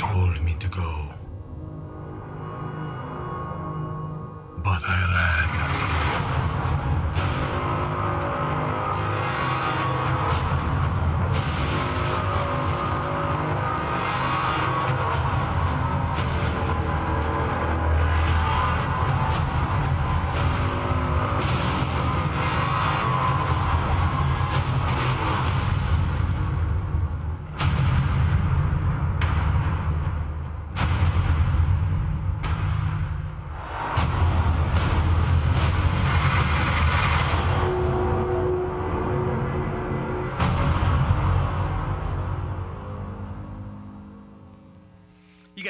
told me to go. But I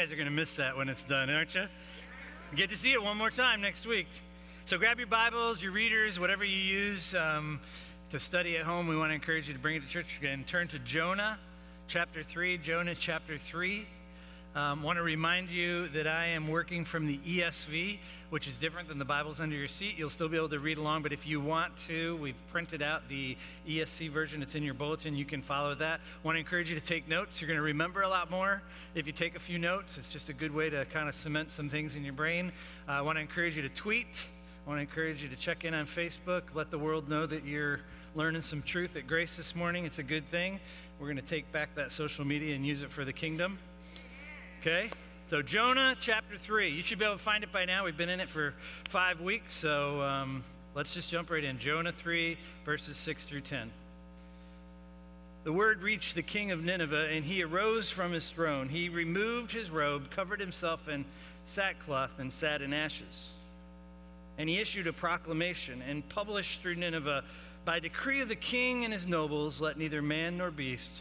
guys are going to miss that when it's done, aren't you? Get to see it one more time next week. So grab your Bibles, your readers, whatever you use um, to study at home. We want to encourage you to bring it to church again. Turn to Jonah chapter 3. Jonah chapter 3. Um, want to remind you that I am working from the ESV, which is different than the Bibles under your seat. You'll still be able to read along, but if you want to, we've printed out the ESV version. It's in your bulletin. You can follow that. Want to encourage you to take notes. You're going to remember a lot more if you take a few notes. It's just a good way to kind of cement some things in your brain. Uh, I want to encourage you to tweet. I want to encourage you to check in on Facebook. Let the world know that you're learning some truth at Grace this morning. It's a good thing. We're going to take back that social media and use it for the kingdom. Okay? So, Jonah chapter 3. You should be able to find it by now. We've been in it for five weeks. So, um, let's just jump right in. Jonah 3, verses 6 through 10. The word reached the king of Nineveh, and he arose from his throne. He removed his robe, covered himself in sackcloth, and sat in ashes. And he issued a proclamation and published through Nineveh by decree of the king and his nobles, let neither man nor beast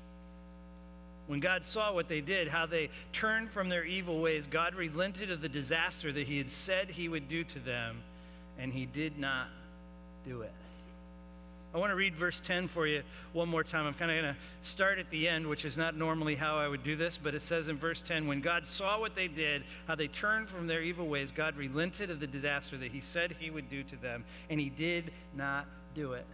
When God saw what they did, how they turned from their evil ways, God relented of the disaster that He had said He would do to them, and He did not do it. I want to read verse 10 for you one more time. I'm kind of going to start at the end, which is not normally how I would do this, but it says in verse 10 When God saw what they did, how they turned from their evil ways, God relented of the disaster that He said He would do to them, and He did not do it.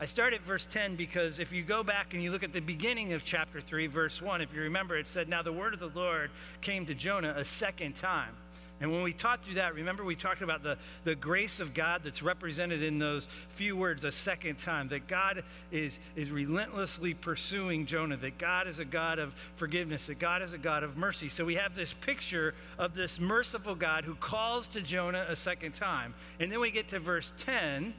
I start at verse 10 because if you go back and you look at the beginning of chapter 3, verse 1, if you remember, it said, Now the word of the Lord came to Jonah a second time. And when we talked through that, remember we talked about the, the grace of God that's represented in those few words a second time, that God is, is relentlessly pursuing Jonah, that God is a God of forgiveness, that God is a God of mercy. So we have this picture of this merciful God who calls to Jonah a second time. And then we get to verse 10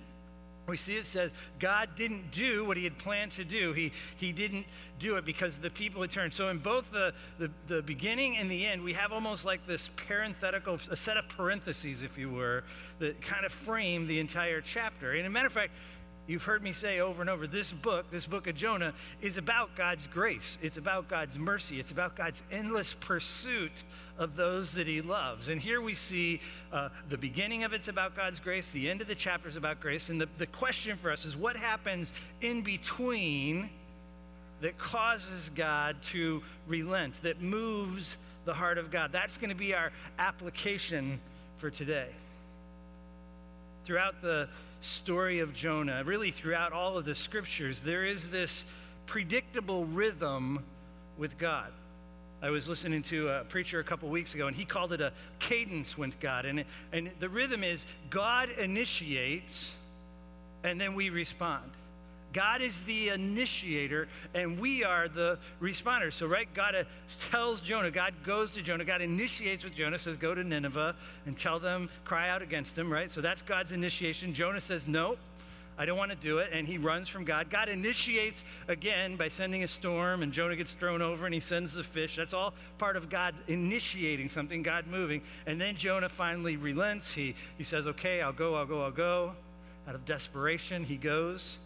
we see it says God didn't do what he had planned to do. He, he didn't do it because the people had turned. So, in both the, the, the, beginning and the end, we have almost like this parenthetical, a set of parentheses, if you were, that kind of frame the entire chapter. And, as a matter of fact, You've heard me say over and over this book, this book of Jonah, is about God's grace. It's about God's mercy. It's about God's endless pursuit of those that he loves. And here we see uh, the beginning of it's about God's grace, the end of the chapter is about grace. And the, the question for us is what happens in between that causes God to relent, that moves the heart of God? That's going to be our application for today. Throughout the story of Jonah, really throughout all of the scriptures, there is this predictable rhythm with God. I was listening to a preacher a couple weeks ago, and he called it a cadence with God. And, and the rhythm is God initiates, and then we respond. God is the initiator, and we are the responders. So, right, God uh, tells Jonah, God goes to Jonah, God initiates with Jonah, says, Go to Nineveh and tell them, cry out against them, right? So that's God's initiation. Jonah says, No, I don't want to do it, and he runs from God. God initiates again by sending a storm, and Jonah gets thrown over, and he sends the fish. That's all part of God initiating something, God moving. And then Jonah finally relents. He, he says, Okay, I'll go, I'll go, I'll go. Out of desperation, he goes.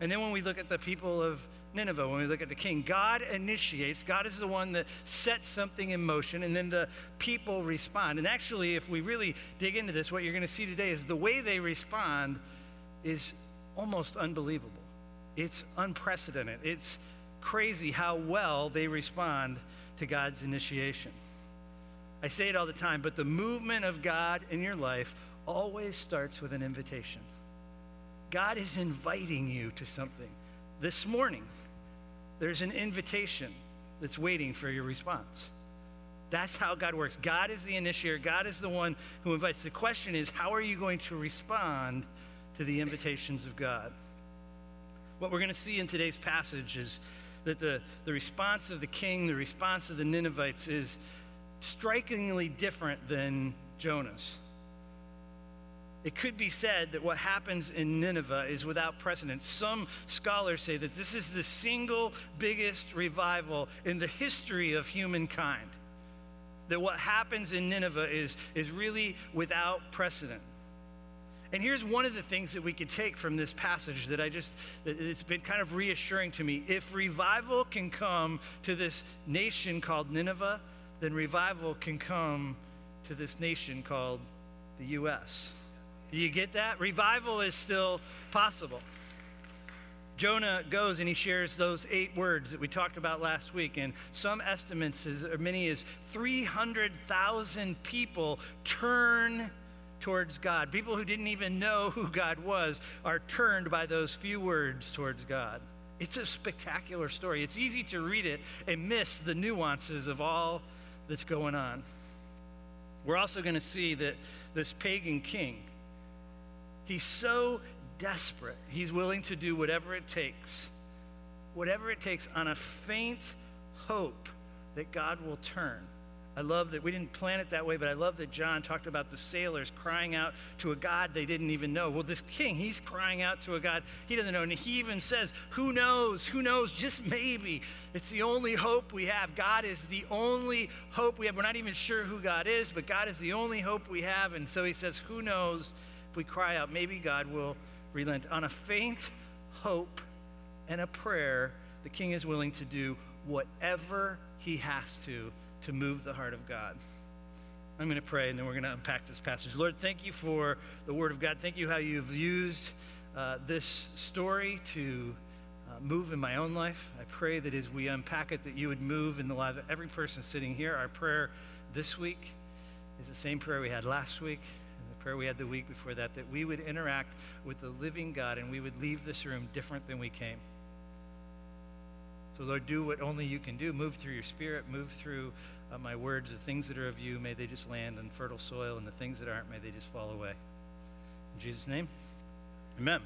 And then when we look at the people of Nineveh, when we look at the king, God initiates, God is the one that sets something in motion, and then the people respond. And actually, if we really dig into this, what you're going to see today is the way they respond is almost unbelievable. It's unprecedented. It's crazy how well they respond to God's initiation. I say it all the time, but the movement of God in your life always starts with an invitation. God is inviting you to something. This morning, there's an invitation that's waiting for your response. That's how God works. God is the initiator, God is the one who invites. The question is, how are you going to respond to the invitations of God? What we're going to see in today's passage is that the, the response of the king, the response of the Ninevites is strikingly different than Jonah's. It could be said that what happens in Nineveh is without precedent. Some scholars say that this is the single biggest revival in the history of humankind. That what happens in Nineveh is, is really without precedent. And here's one of the things that we could take from this passage that I just, that it's been kind of reassuring to me. If revival can come to this nation called Nineveh, then revival can come to this nation called the U.S. You get that? Revival is still possible. Jonah goes and he shares those eight words that we talked about last week, and some estimates, as many as 300,000 people turn towards God. People who didn't even know who God was are turned by those few words towards God. It's a spectacular story. It's easy to read it and miss the nuances of all that's going on. We're also going to see that this pagan king, he's so desperate, he's willing to do whatever it takes, whatever it takes on a faint hope that God will turn. I love that we didn't plan it that way, but I love that John talked about the sailors crying out to a God they didn't even know. Well, this king, he's crying out to a God he doesn't know. And he even says, Who knows? Who knows? Just maybe. It's the only hope we have. God is the only hope we have. We're not even sure who God is, but God is the only hope we have. And so he says, Who knows? If we cry out, maybe God will relent. On a faint hope and a prayer, the king is willing to do whatever he has to to move the heart of God. I'm going to pray and then we're going to unpack this passage. Lord, thank you for the Word of God. Thank you how you've used uh, this story to uh, move in my own life. I pray that as we unpack it, that you would move in the life of every person sitting here. Our prayer this week is the same prayer we had last week prayer we had the week before that, that we would interact with the living God and we would leave this room different than we came. So, Lord, do what only you can do. Move through your spirit, move through uh, my words. The things that are of you, may they just land on fertile soil, and the things that aren't, may they just fall away. In Jesus' name, amen.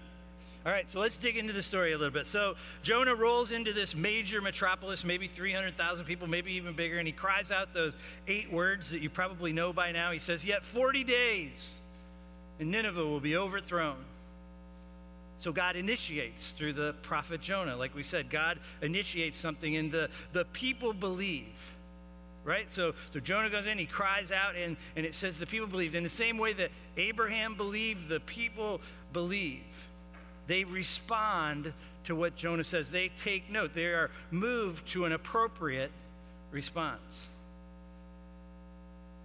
All right, so let's dig into the story a little bit. So Jonah rolls into this major metropolis, maybe 300,000 people, maybe even bigger, and he cries out those eight words that you probably know by now. He says, Yet 40 days, and Nineveh will be overthrown. So God initiates through the prophet Jonah. Like we said, God initiates something, and the, the people believe. Right? So, so Jonah goes in, he cries out, and, and it says the people believed. In the same way that Abraham believed, the people believe. They respond to what Jonah says. They take note. They are moved to an appropriate response.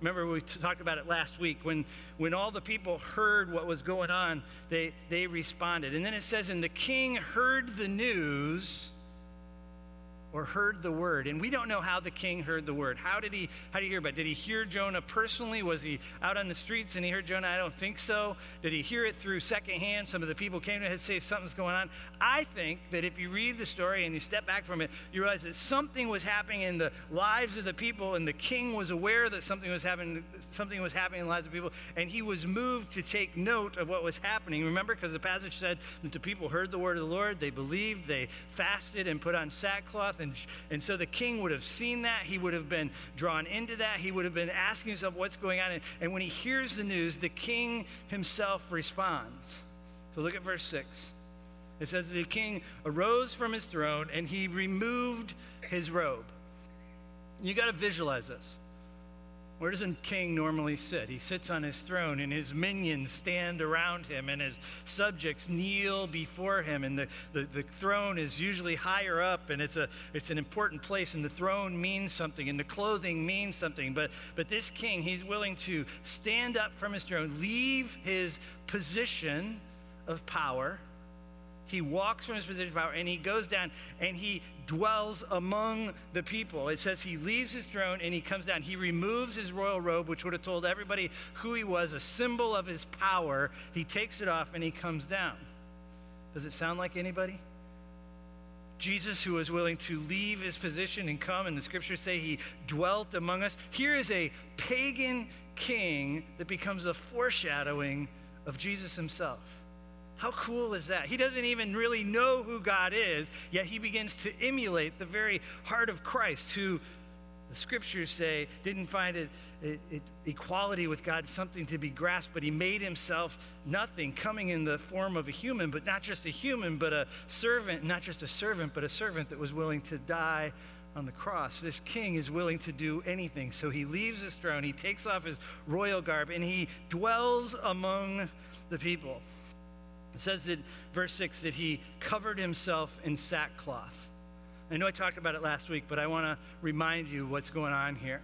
Remember, we talked about it last week. When, when all the people heard what was going on, they, they responded. And then it says, And the king heard the news or heard the word. And we don't know how the king heard the word. How did he how did he hear about it? Did he hear Jonah personally? Was he out on the streets and he heard Jonah? I don't think so. Did he hear it through secondhand? Some of the people came to him and say something's going on. I think that if you read the story and you step back from it, you realize that something was happening in the lives of the people, and the king was aware that something was happening something was happening in the lives of people, and he was moved to take note of what was happening. Remember, because the passage said that the people heard the word of the Lord, they believed, they fasted and put on sackcloth and, and so the king would have seen that. He would have been drawn into that. He would have been asking himself what's going on. And, and when he hears the news, the king himself responds. So look at verse 6. It says, The king arose from his throne and he removed his robe. You got to visualize this. Where does a king normally sit? He sits on his throne, and his minions stand around him, and his subjects kneel before him. And the, the, the, throne is usually higher up, and it's, a, it's an important place, and the throne means something, and the clothing means something. But, but this king, he's willing to stand up from his throne, leave his position of power. He walks from his position of power and he goes down and he dwells among the people. It says he leaves his throne and he comes down. He removes his royal robe, which would have told everybody who he was, a symbol of his power. He takes it off and he comes down. Does it sound like anybody? Jesus, who was willing to leave his position and come, and the scriptures say he dwelt among us. Here is a pagan king that becomes a foreshadowing of Jesus himself. How cool is that? He doesn't even really know who God is, yet he begins to emulate the very heart of Christ, who the scriptures say didn't find it, it, it, equality with God something to be grasped, but he made himself nothing, coming in the form of a human, but not just a human, but a servant, not just a servant, but a servant that was willing to die on the cross. This king is willing to do anything. So he leaves his throne, he takes off his royal garb, and he dwells among the people. It says that, verse 6, that he covered himself in sackcloth. I know I talked about it last week, but I want to remind you what's going on here.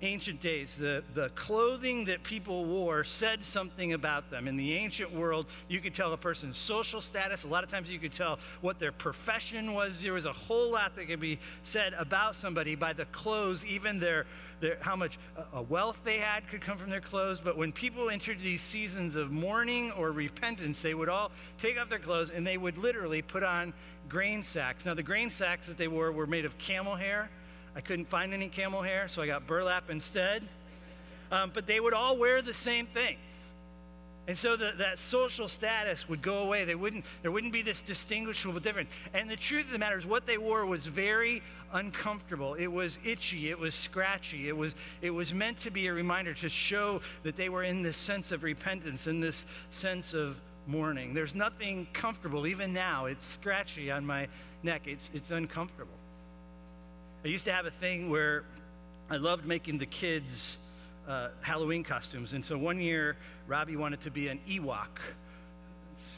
Ancient days, the, the clothing that people wore said something about them. In the ancient world, you could tell a person's social status. A lot of times, you could tell what their profession was. There was a whole lot that could be said about somebody by the clothes, even their their, how much uh, wealth they had could come from their clothes. But when people entered these seasons of mourning or repentance, they would all take off their clothes and they would literally put on grain sacks. Now, the grain sacks that they wore were made of camel hair. I couldn't find any camel hair, so I got burlap instead. Um, but they would all wear the same thing. And so the, that social status would go away. They wouldn't, there wouldn't be this distinguishable difference. And the truth of the matter is, what they wore was very uncomfortable. It was itchy. It was scratchy. It was, it was meant to be a reminder to show that they were in this sense of repentance, in this sense of mourning. There's nothing comfortable. Even now, it's scratchy on my neck. It's, it's uncomfortable. I used to have a thing where I loved making the kids uh, Halloween costumes. And so one year, Robbie wanted to be an Ewok. It's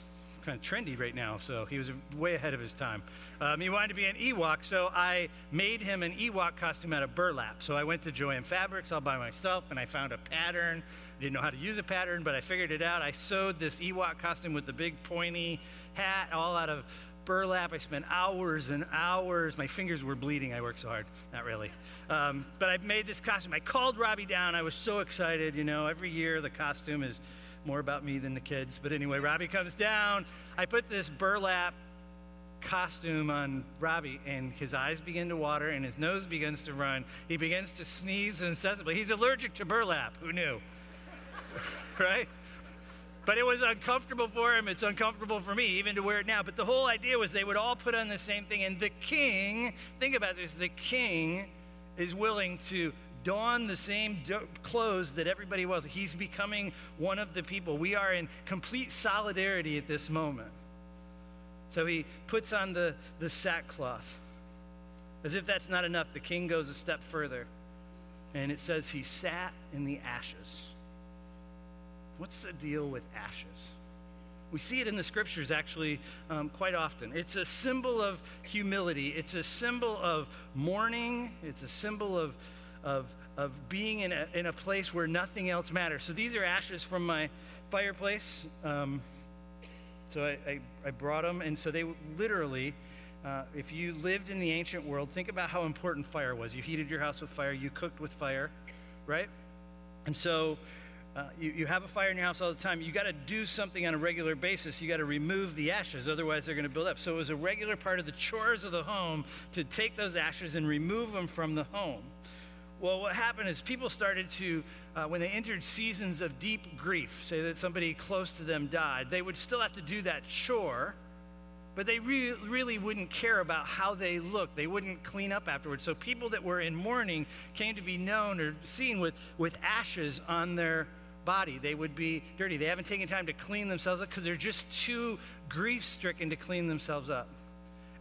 kind of trendy right now, so he was way ahead of his time. Um, he wanted to be an Ewok, so I made him an Ewok costume out of burlap. So I went to Jo-Ann Fabrics all by myself, and I found a pattern. Didn't know how to use a pattern, but I figured it out. I sewed this Ewok costume with the big pointy hat, all out of burlap. I spent hours and hours. My fingers were bleeding. I worked so hard. Not really. Um, but I made this costume. I called Robbie down. I was so excited. You know, every year the costume is more about me than the kids. But anyway, Robbie comes down. I put this burlap costume on Robbie, and his eyes begin to water and his nose begins to run. He begins to sneeze incessantly. He's allergic to burlap. Who knew? right? But it was uncomfortable for him. It's uncomfortable for me, even to wear it now. But the whole idea was they would all put on the same thing. And the king, think about this, the king is willing to don the same clothes that everybody was. He's becoming one of the people. We are in complete solidarity at this moment. So he puts on the, the sackcloth. As if that's not enough, the king goes a step further. And it says he sat in the ashes. What's the deal with ashes? We see it in the scriptures actually um, quite often. It's a symbol of humility, it's a symbol of mourning, it's a symbol of, of, of being in a, in a place where nothing else matters. So these are ashes from my fireplace. Um, so I, I, I, brought them, and so they literally. Uh, if you lived in the ancient world, think about how important fire was. You heated your house with fire, you cooked with fire, right? And so uh, you, you have a fire in your house all the time, you got to do something on a regular basis. You got to remove the ashes, otherwise, they're going to build up. So it was a regular part of the chores of the home to take those ashes and remove them from the home. Well, what happened is people started to, uh, when they entered seasons of deep grief, say that somebody close to them died, they would still have to do that chore but they re- really wouldn't care about how they looked. They wouldn't clean up afterwards. So people that were in mourning came to be known or seen with, with ashes on their body. They would be dirty. They haven't taken time to clean themselves up because they're just too grief stricken to clean themselves up.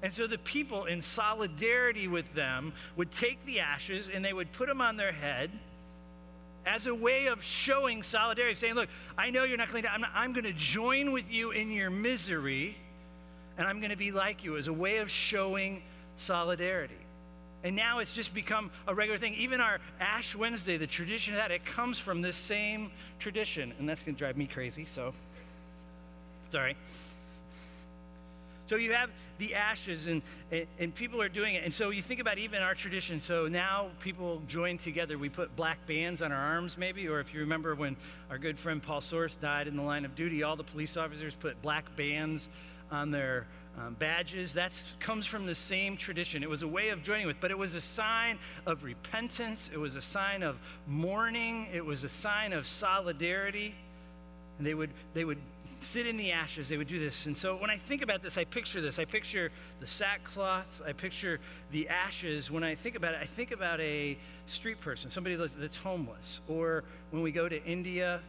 And so the people, in solidarity with them, would take the ashes and they would put them on their head as a way of showing solidarity, saying, Look, I know you're not to, I'm, I'm going to join with you in your misery, and I'm going to be like you, as a way of showing solidarity. And now it's just become a regular thing. Even our Ash Wednesday, the tradition of that, it comes from this same tradition. And that's going to drive me crazy, so sorry. So you have the ashes, and, and, people are doing it. And so you think about even our tradition. So now people join together. We put black bands on our arms, maybe. Or if you remember when our good friend Paul Source died in the line of duty, all the police officers put black bands on their um, badges. That comes from the same tradition. It was a way of joining with, but it was a sign of repentance. It was a sign of mourning. It was a sign of solidarity. And they would, they would sit in the ashes. They would do this. And so when I think about this, I picture this. I picture the sackcloths. I picture the ashes. When I think about it, I think about a street person, somebody that's homeless. Or when we go to India,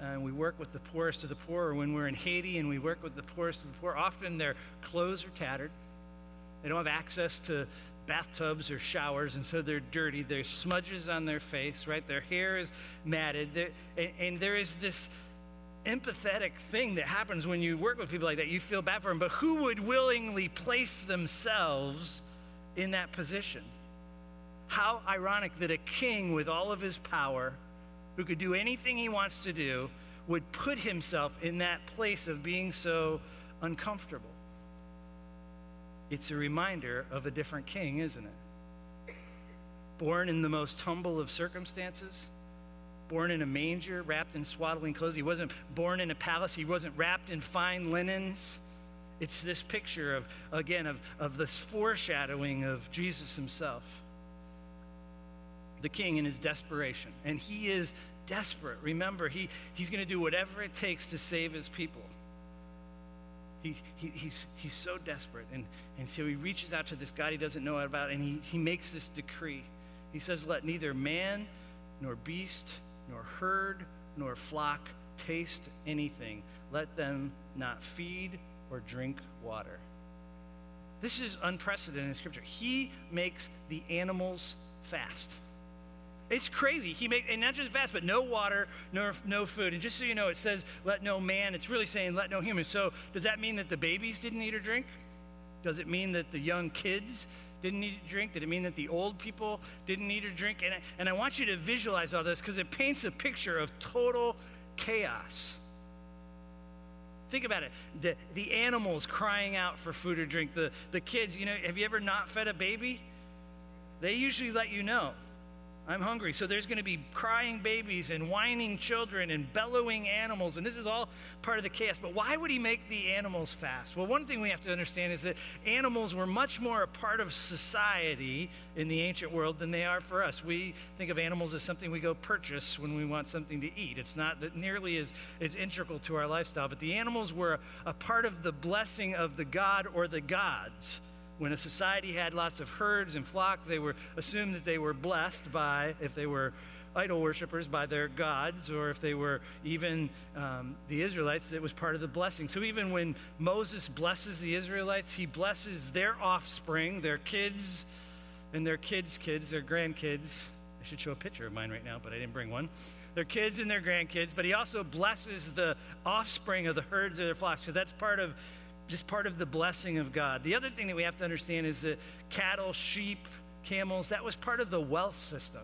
and we work with the poorest of the poor, or when we're in Haiti and we work with the poorest of the poor, often their clothes are tattered. They don't have access to bathtubs or showers, and so they're dirty. There's smudges on their face, right? Their hair is matted. And, and there is this empathetic thing that happens when you work with people like that. You feel bad for them, but who would willingly place themselves in that position? How ironic that a king with all of his power who could do anything he wants to do, would put himself in that place of being so uncomfortable. It's a reminder of a different king, isn't it? Born in the most humble of circumstances, born in a manger, wrapped in swaddling clothes. He wasn't born in a palace, he wasn't wrapped in fine linens. It's this picture of, again, of, of this foreshadowing of Jesus himself, the king in his desperation. And he is desperate. Remember, he, he's going to do whatever it takes to save his people. He, he, he's, he's so desperate. And, and so he reaches out to this God he doesn't know about, and he, he makes this decree. He says, Let neither man, nor beast, nor herd, nor flock taste anything. Let them not feed or drink water. This is unprecedented in Scripture. He makes the animals fast. It's crazy. He made, and not just fast, but no water, no, no food. And just so you know, it says, let no man. It's really saying, let no human. So does that mean that the babies didn't eat or drink? Does it mean that the young kids didn't eat or drink? Did it mean that the old people didn't eat or drink? And I, and I want you to visualize all this because it paints a picture of total chaos. Think about it. The, the animals crying out for food or drink, the, the kids, you know, have you ever not fed a baby? They usually let you know. I'm hungry. So there's going to be crying babies and whining children and bellowing animals. And this is all part of the chaos. But why would he make the animals fast? Well, one thing we have to understand is that animals were much more a part of society in the ancient world than they are for us. We think of animals as something we go purchase when we want something to eat. It's not that nearly as, as integral to our lifestyle. But the animals were a part of the blessing of the god or the gods when a society had lots of herds and flocks, they were assumed that they were blessed by, if they were idol worshippers, by their gods, or if they were even um, the Israelites, it was part of the blessing. So even when Moses blesses the Israelites, he blesses their offspring, their kids, and their kids' kids, their grandkids. I should show a picture of mine right now, but I didn't bring one. Their kids and their grandkids, but he also blesses the offspring of the herds of their flocks, because that's part of just part of the blessing of God. The other thing that we have to understand is that cattle, sheep, camels, that was part of the wealth system.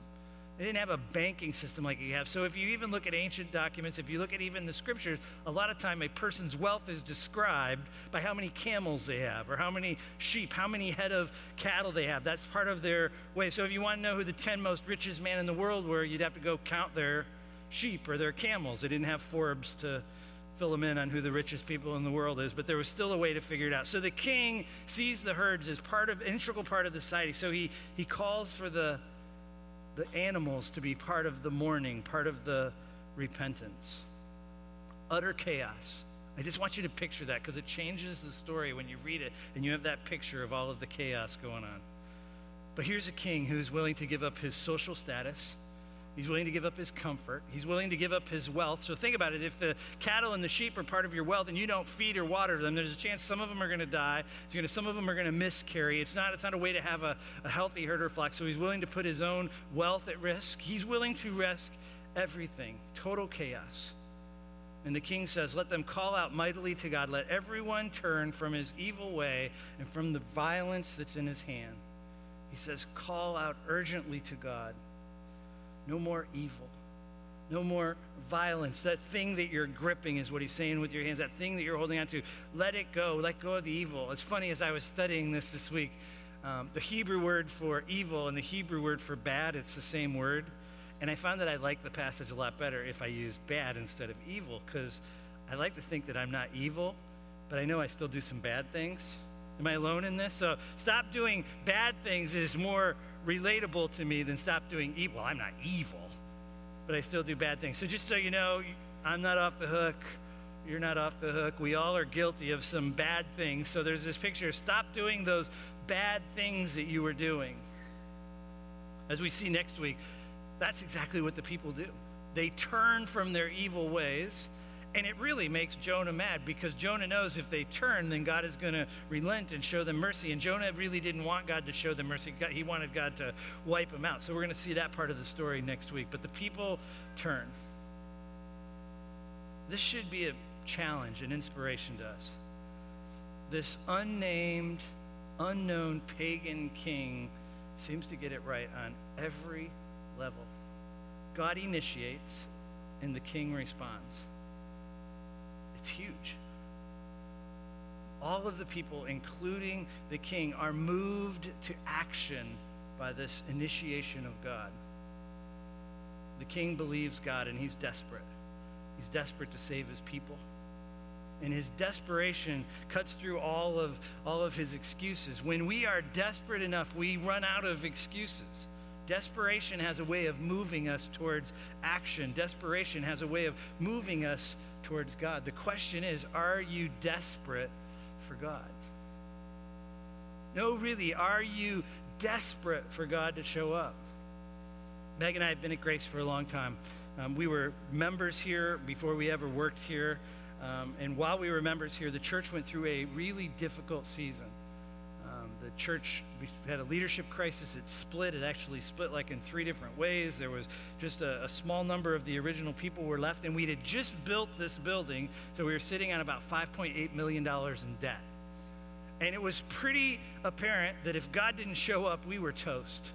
They didn't have a banking system like you have. So if you even look at ancient documents, if you look at even the scriptures, a lot of time a person's wealth is described by how many camels they have or how many sheep, how many head of cattle they have. That's part of their way. So if you want to know who the 10 most richest man in the world were, you'd have to go count their sheep or their camels. They didn't have Forbes to fill them in on who the richest people in the world is, but there was still a way to figure it out. So the king sees the herds as part of integral part of the society. So he he calls for the the animals to be part of the mourning, part of the repentance. Utter chaos. I just want you to picture that because it changes the story when you read it and you have that picture of all of the chaos going on. But here's a king who's willing to give up his social status He's willing to give up his comfort. He's willing to give up his wealth. So think about it. If the cattle and the sheep are part of your wealth and you don't feed or water them, there's a chance some of them are going to die. Gonna, some of them are going to miscarry. It's not, it's not a way to have a, a healthy herd or flock. So he's willing to put his own wealth at risk. He's willing to risk everything, total chaos. And the king says, Let them call out mightily to God. Let everyone turn from his evil way and from the violence that's in his hand. He says, Call out urgently to God. No more evil. No more violence. That thing that you're gripping is what he's saying with your hands. That thing that you're holding on to. Let it go. Let go of the evil. It's funny as I was studying this this week. Um, the Hebrew word for evil and the Hebrew word for bad, it's the same word. And I found that I like the passage a lot better if I use bad instead of evil because I like to think that I'm not evil, but I know I still do some bad things. Am I alone in this? So stop doing bad things is more relatable to me than stop doing evil. I'm not evil, but I still do bad things. So just so you know, I'm not off the hook. You're not off the hook. We all are guilty of some bad things. So there's this picture. Stop doing those bad things that you were doing. As we see next week, that's exactly what the people do. They turn from their evil ways, and it really makes Jonah mad because Jonah knows if they turn, then God is going to relent and show them mercy. And Jonah really didn't want God to show them mercy, he wanted God to wipe them out. So we're going to see that part of the story next week. But the people turn. This should be a challenge, an inspiration to us. This unnamed, unknown pagan king seems to get it right on every level. God initiates and the king responds. It's huge. All of the people, including the king, are moved to action by this initiation of God. The king believes God and he's desperate. He's desperate to save his people. And his desperation cuts through all of, all of his excuses. When we are desperate enough, we run out of excuses. Desperation has a way of moving us towards action. Desperation has a way of moving us towards God. The question is are you desperate for God? No, really, are you desperate for God to show up? Meg and I have been at Grace for a long time. Um, we were members here before we ever worked here. Um, and while we were members here, the church went through a really difficult season church had a leadership crisis. It split. It actually split like in three different ways. There was just a, a, small number of the original people were left, and we had just built this building, so we were sitting on about $5.8 million in debt. And it was pretty apparent that if God didn't show up, we were toast.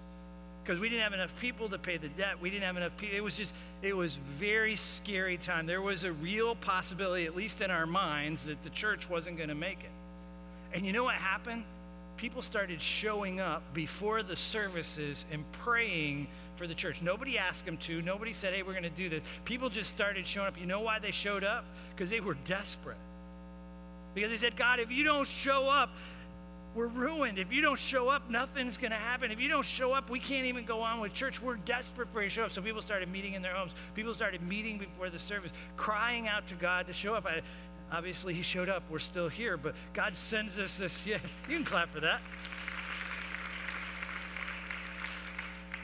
Because we didn't have enough people to pay the debt. We didn't have enough people. It was just, it was very scary time. There was a real possibility, at least in our minds, that the church wasn't going to make it. And you know what happened? People started showing up before the services and praying for the church. Nobody asked them to. Nobody said, hey, we're going to do this. People just started showing up. You know why they showed up? Because they were desperate. Because they said, God, if you don't show up, we're ruined. If you don't show up, nothing's going to happen. If you don't show up, we can't even go on with church. We're desperate for you to show up. So people started meeting in their homes. People started meeting before the service, crying out to God to show up. I, Obviously, he showed up. We're still here, but God sends us this. Yeah, you can clap for that.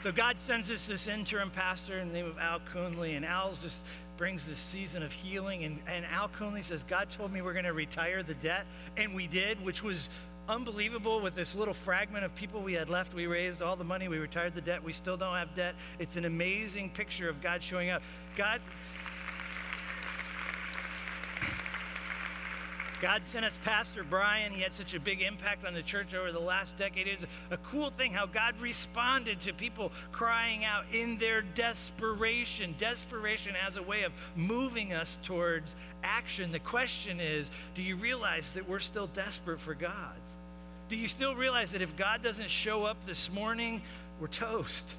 So God sends us this interim pastor in the name of Al Coonley, and Al's just brings this season of healing. And, and Al Coonley says, God told me we're going to retire the debt, and we did, which was unbelievable with this little fragment of people we had left. We raised all the money, we retired the debt, we still don't have debt. It's an amazing picture of God showing up. God God sent us Pastor Brian. He had such a big impact on the church over the last decade. It's a cool thing how God responded to people crying out in their desperation. Desperation has a way of moving us towards action. The question is do you realize that we're still desperate for God? Do you still realize that if God doesn't show up this morning, we're toast?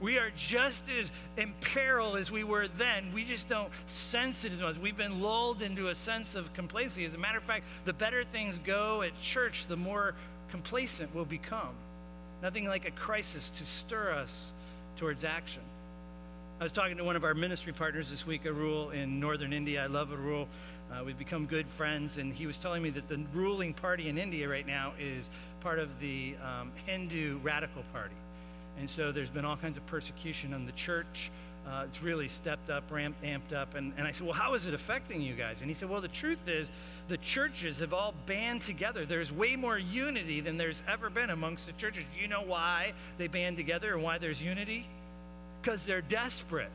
We are just as in peril as we were then. We just don't sense it as much. We've been lulled into a sense of complacency. As a matter of fact, the better things go at church, the more complacent we'll become. Nothing like a crisis to stir us towards action. I was talking to one of our ministry partners this week, Arul in northern India. I love Arul. Uh, we've become good friends, and he was telling me that the ruling party in India right now is part of the um, Hindu radical party. And so there's been all kinds of persecution on the church. Uh, it's really stepped up, ramped, amped up. And, and I said, Well, how is it affecting you guys? And he said, Well, the truth is, the churches have all band together. There's way more unity than there's ever been amongst the churches. You know why they band together and why there's unity? Because they're desperate.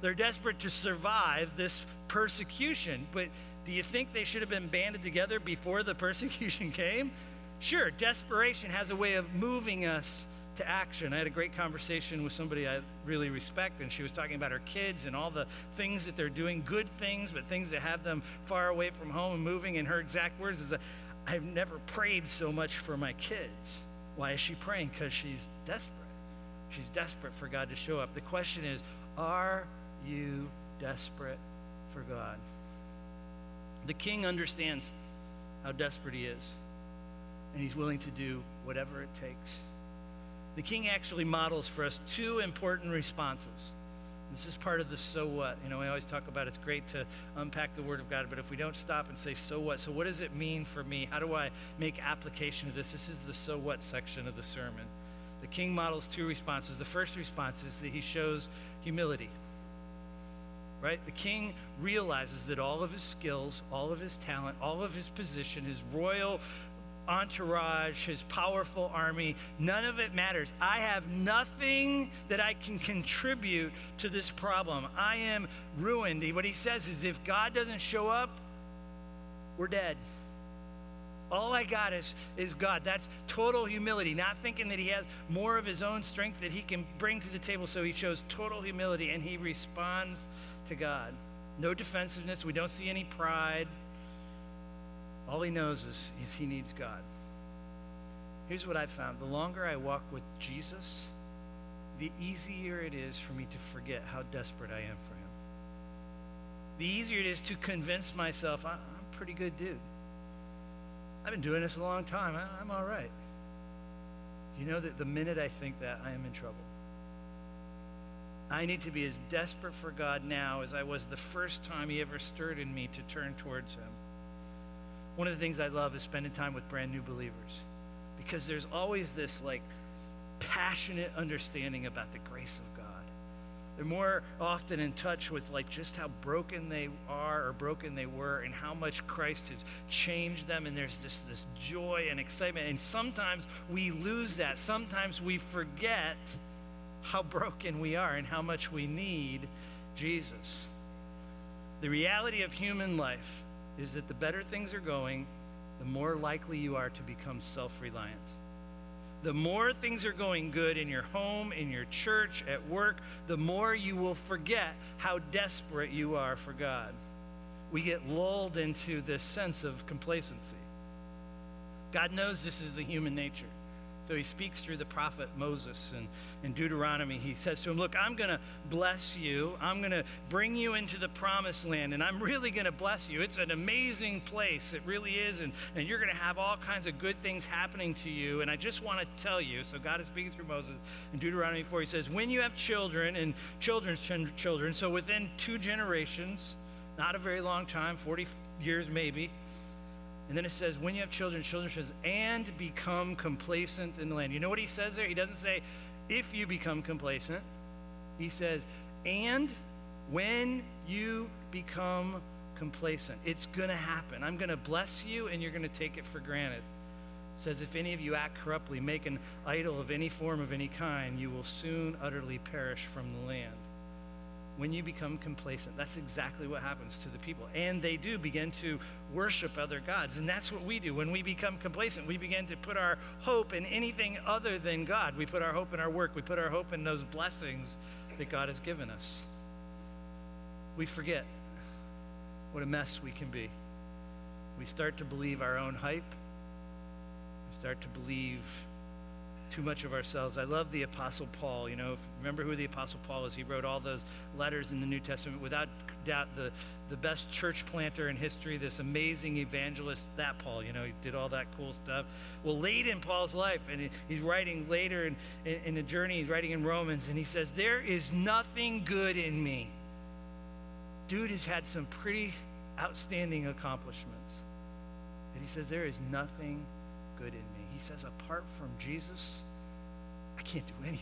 They're desperate to survive this persecution. But do you think they should have been banded together before the persecution came? Sure, desperation has a way of moving us to action. I had a great conversation with somebody I really respect, and she was talking about her kids and all the things that they're doing, good things, but things that have them far away from home and moving. And her exact words is I've never prayed so much for my kids. Why is she praying? Because she's desperate. She's desperate for God to show up. The question is, are you desperate for God? The king understands how desperate he is, and he's willing to do whatever it takes. The king actually models for us two important responses. This is part of the so what. You know, we always talk about it's great to unpack the Word of God, but if we don't stop and say, so what? So, what does it mean for me? How do I make application of this? This is the so what section of the sermon. The king models two responses. The first response is that he shows humility. Right? The king realizes that all of his skills, all of his talent, all of his position, his royal entourage, his powerful army, none of it matters. I have nothing that I can contribute to this problem. I am ruined. What he says is if God doesn't show up, we're dead. All I got is, is God. That's total humility, not thinking that he has more of his own strength that he can bring to the table. So he shows total humility and he responds to God. No defensiveness. We don't see any pride. All he knows is, is he needs God. Here's what I've found the longer I walk with Jesus, the easier it is for me to forget how desperate I am for him. The easier it is to convince myself I'm a pretty good dude. I've been doing this a long time. I'm all right. You know that the minute I think that, I am in trouble. I need to be as desperate for God now as I was the first time He ever stirred in me to turn towards Him. One of the things I love is spending time with brand new believers because there's always this like passionate understanding about the grace of God. They're more often in touch with like just how broken they are or broken they were and how much Christ has changed them and there's this this joy and excitement and sometimes we lose that. Sometimes we forget how broken we are and how much we need Jesus. The reality of human life is that the better things are going, the more likely you are to become self reliant. The more things are going good in your home, in your church, at work, the more you will forget how desperate you are for God. We get lulled into this sense of complacency. God knows this is the human nature. So he speaks through the prophet Moses and in Deuteronomy. He says to him, Look, I'm going to bless you. I'm going to bring you into the promised land, and I'm really going to bless you. It's an amazing place. It really is. And, and you're going to have all kinds of good things happening to you. And I just want to tell you so God is speaking through Moses in Deuteronomy 4. He says, When you have children and children's children, so within two generations, not a very long time, 40 years maybe, and then it says, when you have children, children says, and become complacent in the land. You know what he says there? He doesn't say, if you become complacent. He says, and when you become complacent. It's going to happen. I'm going to bless you, and you're going to take it for granted. It says, if any of you act corruptly, make an idol of any form of any kind, you will soon utterly perish from the land when you become complacent, that's exactly what happens to the people. And they do begin to worship other gods. And that's what we do. When we become complacent, we begin to put our hope in anything other than God. We put our hope in our work, we put our hope in those blessings that God has given us. We forget what a mess we can be. We start to believe our own hype, we start to believe too much of ourselves. I love the Apostle Paul. You know, if, remember who the Apostle Paul is? He wrote all those letters in the New Testament. Without doubt, the, the best church planter in history, this amazing evangelist, that Paul, you know, he did all that cool stuff. Well, late in Paul's life, and he's writing later in, in, in the journey, he's writing in Romans, and he says, There is nothing good in me. Dude has had some pretty outstanding accomplishments. And he says, There is nothing good in me. He says, apart from Jesus, I can't do anything.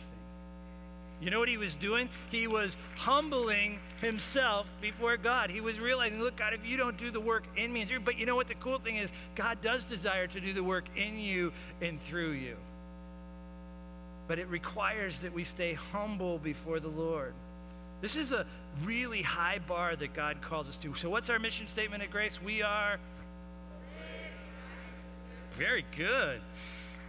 You know what he was doing? He was humbling himself before God. He was realizing, look, God, if you don't do the work in me and through, but you know what the cool thing is? God does desire to do the work in you and through you. But it requires that we stay humble before the Lord. This is a really high bar that God calls us to. So, what's our mission statement at Grace? We are. Very good.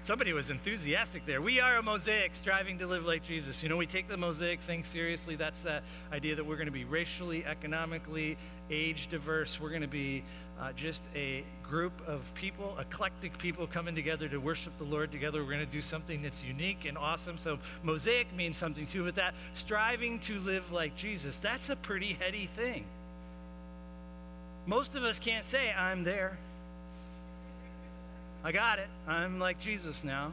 Somebody was enthusiastic there. We are a mosaic striving to live like Jesus. You know, we take the mosaic thing seriously. That's that idea that we're going to be racially, economically, age diverse. We're going to be uh, just a group of people, eclectic people coming together to worship the Lord together. We're going to do something that's unique and awesome. So, mosaic means something too, but that striving to live like Jesus, that's a pretty heady thing. Most of us can't say, I'm there. I got it. I'm like Jesus now.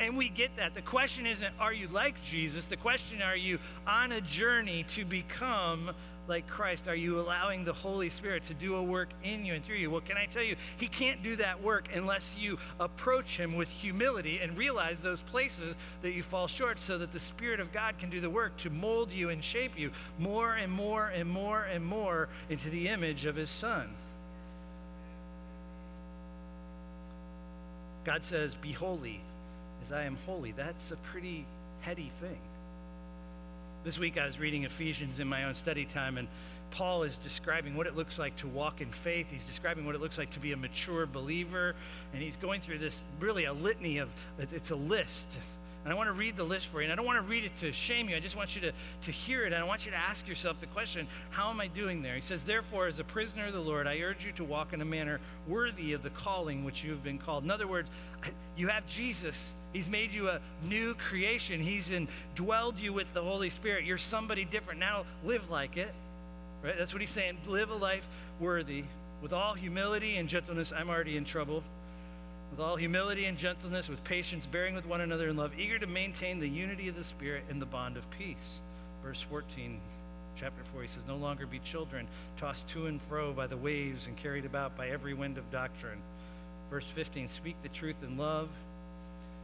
And we get that. The question isn't, are you like Jesus? The question, are you on a journey to become like Christ? Are you allowing the Holy Spirit to do a work in you and through you? Well, can I tell you, He can't do that work unless you approach Him with humility and realize those places that you fall short so that the Spirit of God can do the work to mold you and shape you more and more and more and more into the image of His Son. God says, Be holy as I am holy. That's a pretty heady thing. This week I was reading Ephesians in my own study time, and Paul is describing what it looks like to walk in faith. He's describing what it looks like to be a mature believer, and he's going through this really a litany of it's a list and I want to read the list for you. And I don't want to read it to shame you. I just want you to, to hear it. And I want you to ask yourself the question how am I doing there? He says, Therefore, as a prisoner of the Lord, I urge you to walk in a manner worthy of the calling which you have been called. In other words, you have Jesus. He's made you a new creation. He's indwelled you with the Holy Spirit. You're somebody different. Now live like it. Right? That's what he's saying. Live a life worthy. With all humility and gentleness, I'm already in trouble with all humility and gentleness, with patience, bearing with one another in love, eager to maintain the unity of the Spirit in the bond of peace. Verse 14, chapter 4, he says, No longer be children, tossed to and fro by the waves and carried about by every wind of doctrine. Verse 15, speak the truth in love,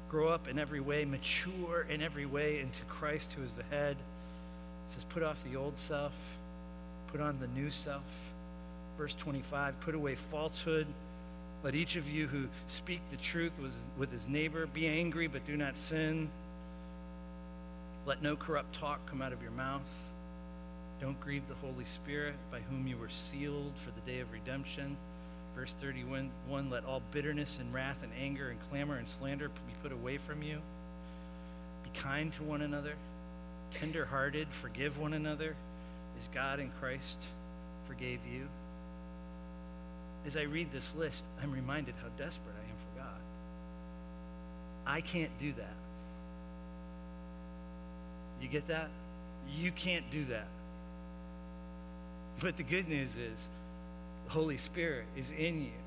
grow up in every way, mature in every way into Christ who is the head. It says, put off the old self, put on the new self. Verse 25, put away falsehood let each of you who speak the truth with his neighbor be angry, but do not sin. Let no corrupt talk come out of your mouth. Don't grieve the Holy Spirit, by whom you were sealed for the day of redemption. Verse 31 Let all bitterness and wrath and anger and clamor and slander be put away from you. Be kind to one another, tenderhearted, forgive one another, as God in Christ forgave you as I read this list, I'm reminded how desperate I am for God. I can't do that. You get that? You can't do that. But the good news is, the Holy Spirit is in you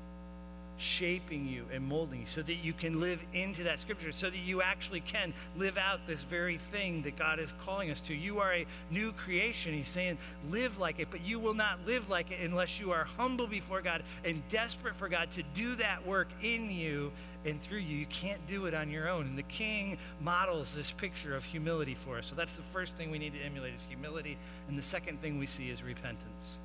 shaping you and molding you so that you can live into that scripture, so that you actually can live out this very thing that God is calling us to. You are a new creation. He's saying, live like it, but you will not live like it unless you are humble before God and desperate for God to do that work in you and through you. You can't do it on your own. And the king models this picture of humility for us. So that's the first thing we need to emulate is humility. And the second thing we see is repentance.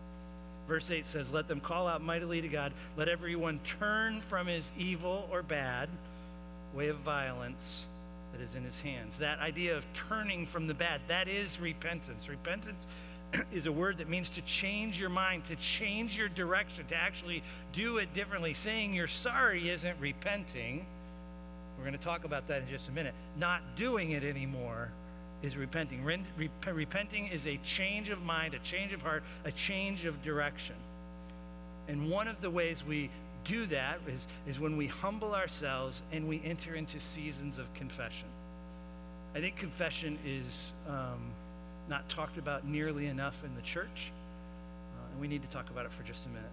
Verse 8 says, Let them call out mightily to God. Let everyone turn from his evil or bad way of violence that is in his hands. That idea of turning from the bad, that is repentance. Repentance is a word that means to change your mind, to change your direction, to actually do it differently. Saying you're sorry isn't repenting. We're going to talk about that in just a minute. Not doing it anymore is repenting. repenting is a change of mind, a change of heart, a change of direction. And one of the ways we do that is, is when we humble ourselves and we enter into seasons of confession. I think confession is um, not talked about nearly enough in the church, uh, and we need to talk about it for just a minute.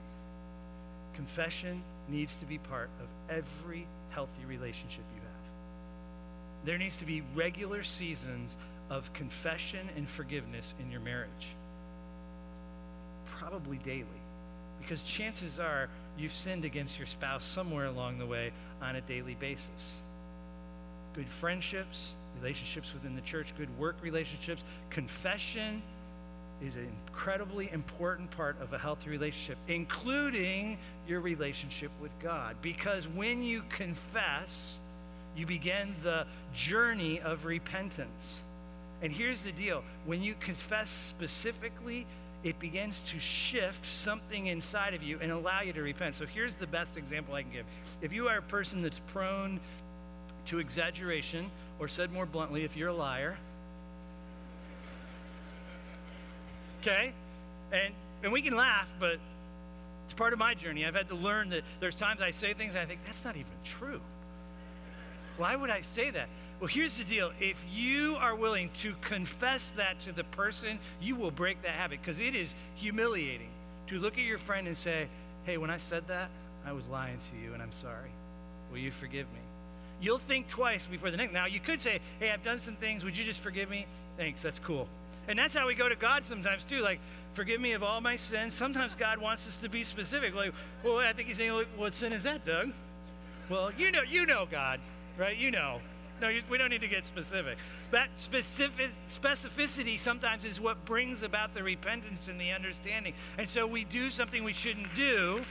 Confession needs to be part of every healthy relationship you have. There needs to be regular seasons of confession and forgiveness in your marriage? Probably daily. Because chances are you've sinned against your spouse somewhere along the way on a daily basis. Good friendships, relationships within the church, good work relationships, confession is an incredibly important part of a healthy relationship, including your relationship with God. Because when you confess, you begin the journey of repentance. And here's the deal when you confess specifically, it begins to shift something inside of you and allow you to repent. So here's the best example I can give. If you are a person that's prone to exaggeration, or said more bluntly, if you're a liar, okay? And, and we can laugh, but it's part of my journey. I've had to learn that there's times I say things and I think, that's not even true. Why would I say that? Well, here's the deal. If you are willing to confess that to the person, you will break that habit because it is humiliating to look at your friend and say, hey, when I said that, I was lying to you and I'm sorry. Will you forgive me? You'll think twice before the next. Now, you could say, hey, I've done some things. Would you just forgive me? Thanks. That's cool. And that's how we go to God sometimes, too. Like, forgive me of all my sins. Sometimes God wants us to be specific. Like, well, I think he's saying, what sin is that, Doug? Well, you know, you know God, right? You know. No, you, we don't need to get specific. That specific specificity sometimes is what brings about the repentance and the understanding. And so we do something we shouldn't do.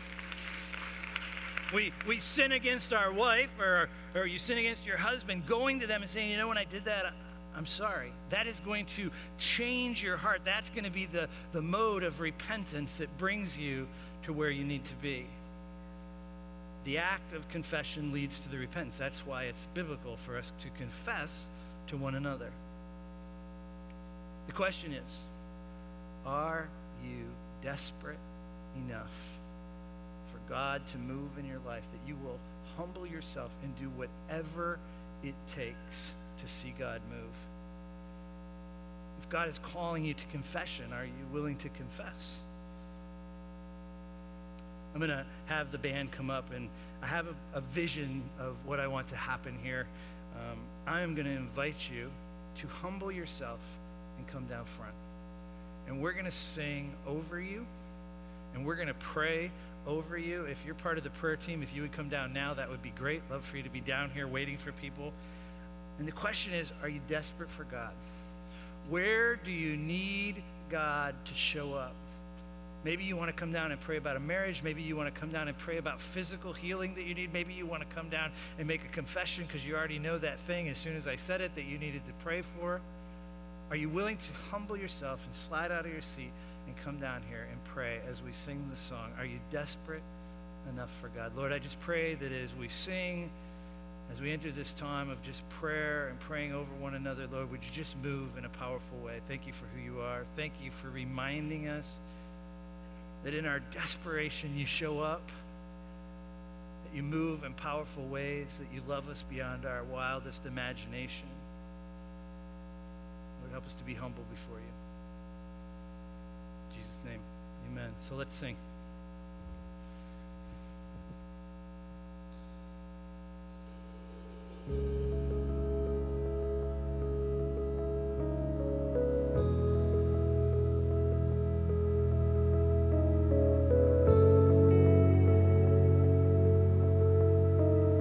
We, we sin against our wife or, or you sin against your husband, going to them and saying, you know, when I did that, I'm sorry. That is going to change your heart. That's going to be the, the mode of repentance that brings you to where you need to be. The act of confession leads to the repentance. That's why it's biblical for us to confess to one another. The question is Are you desperate enough for God to move in your life that you will humble yourself and do whatever it takes to see God move? If God is calling you to confession, are you willing to confess? I'm going to have the band come up, and I have a, a vision of what I want to happen here. Um, I am going to invite you to humble yourself and come down front. And we're going to sing over you, and we're going to pray over you. If you're part of the prayer team, if you would come down now, that would be great. Love for you to be down here waiting for people. And the question is are you desperate for God? Where do you need God to show up? Maybe you want to come down and pray about a marriage. Maybe you want to come down and pray about physical healing that you need. Maybe you want to come down and make a confession because you already know that thing as soon as I said it that you needed to pray for. Are you willing to humble yourself and slide out of your seat and come down here and pray as we sing the song? Are you desperate enough for God? Lord, I just pray that as we sing, as we enter this time of just prayer and praying over one another, Lord, would you just move in a powerful way? Thank you for who you are. Thank you for reminding us that in our desperation you show up, that you move in powerful ways, that you love us beyond our wildest imagination. Lord, help us to be humble before you. In Jesus' name, amen. So let's sing.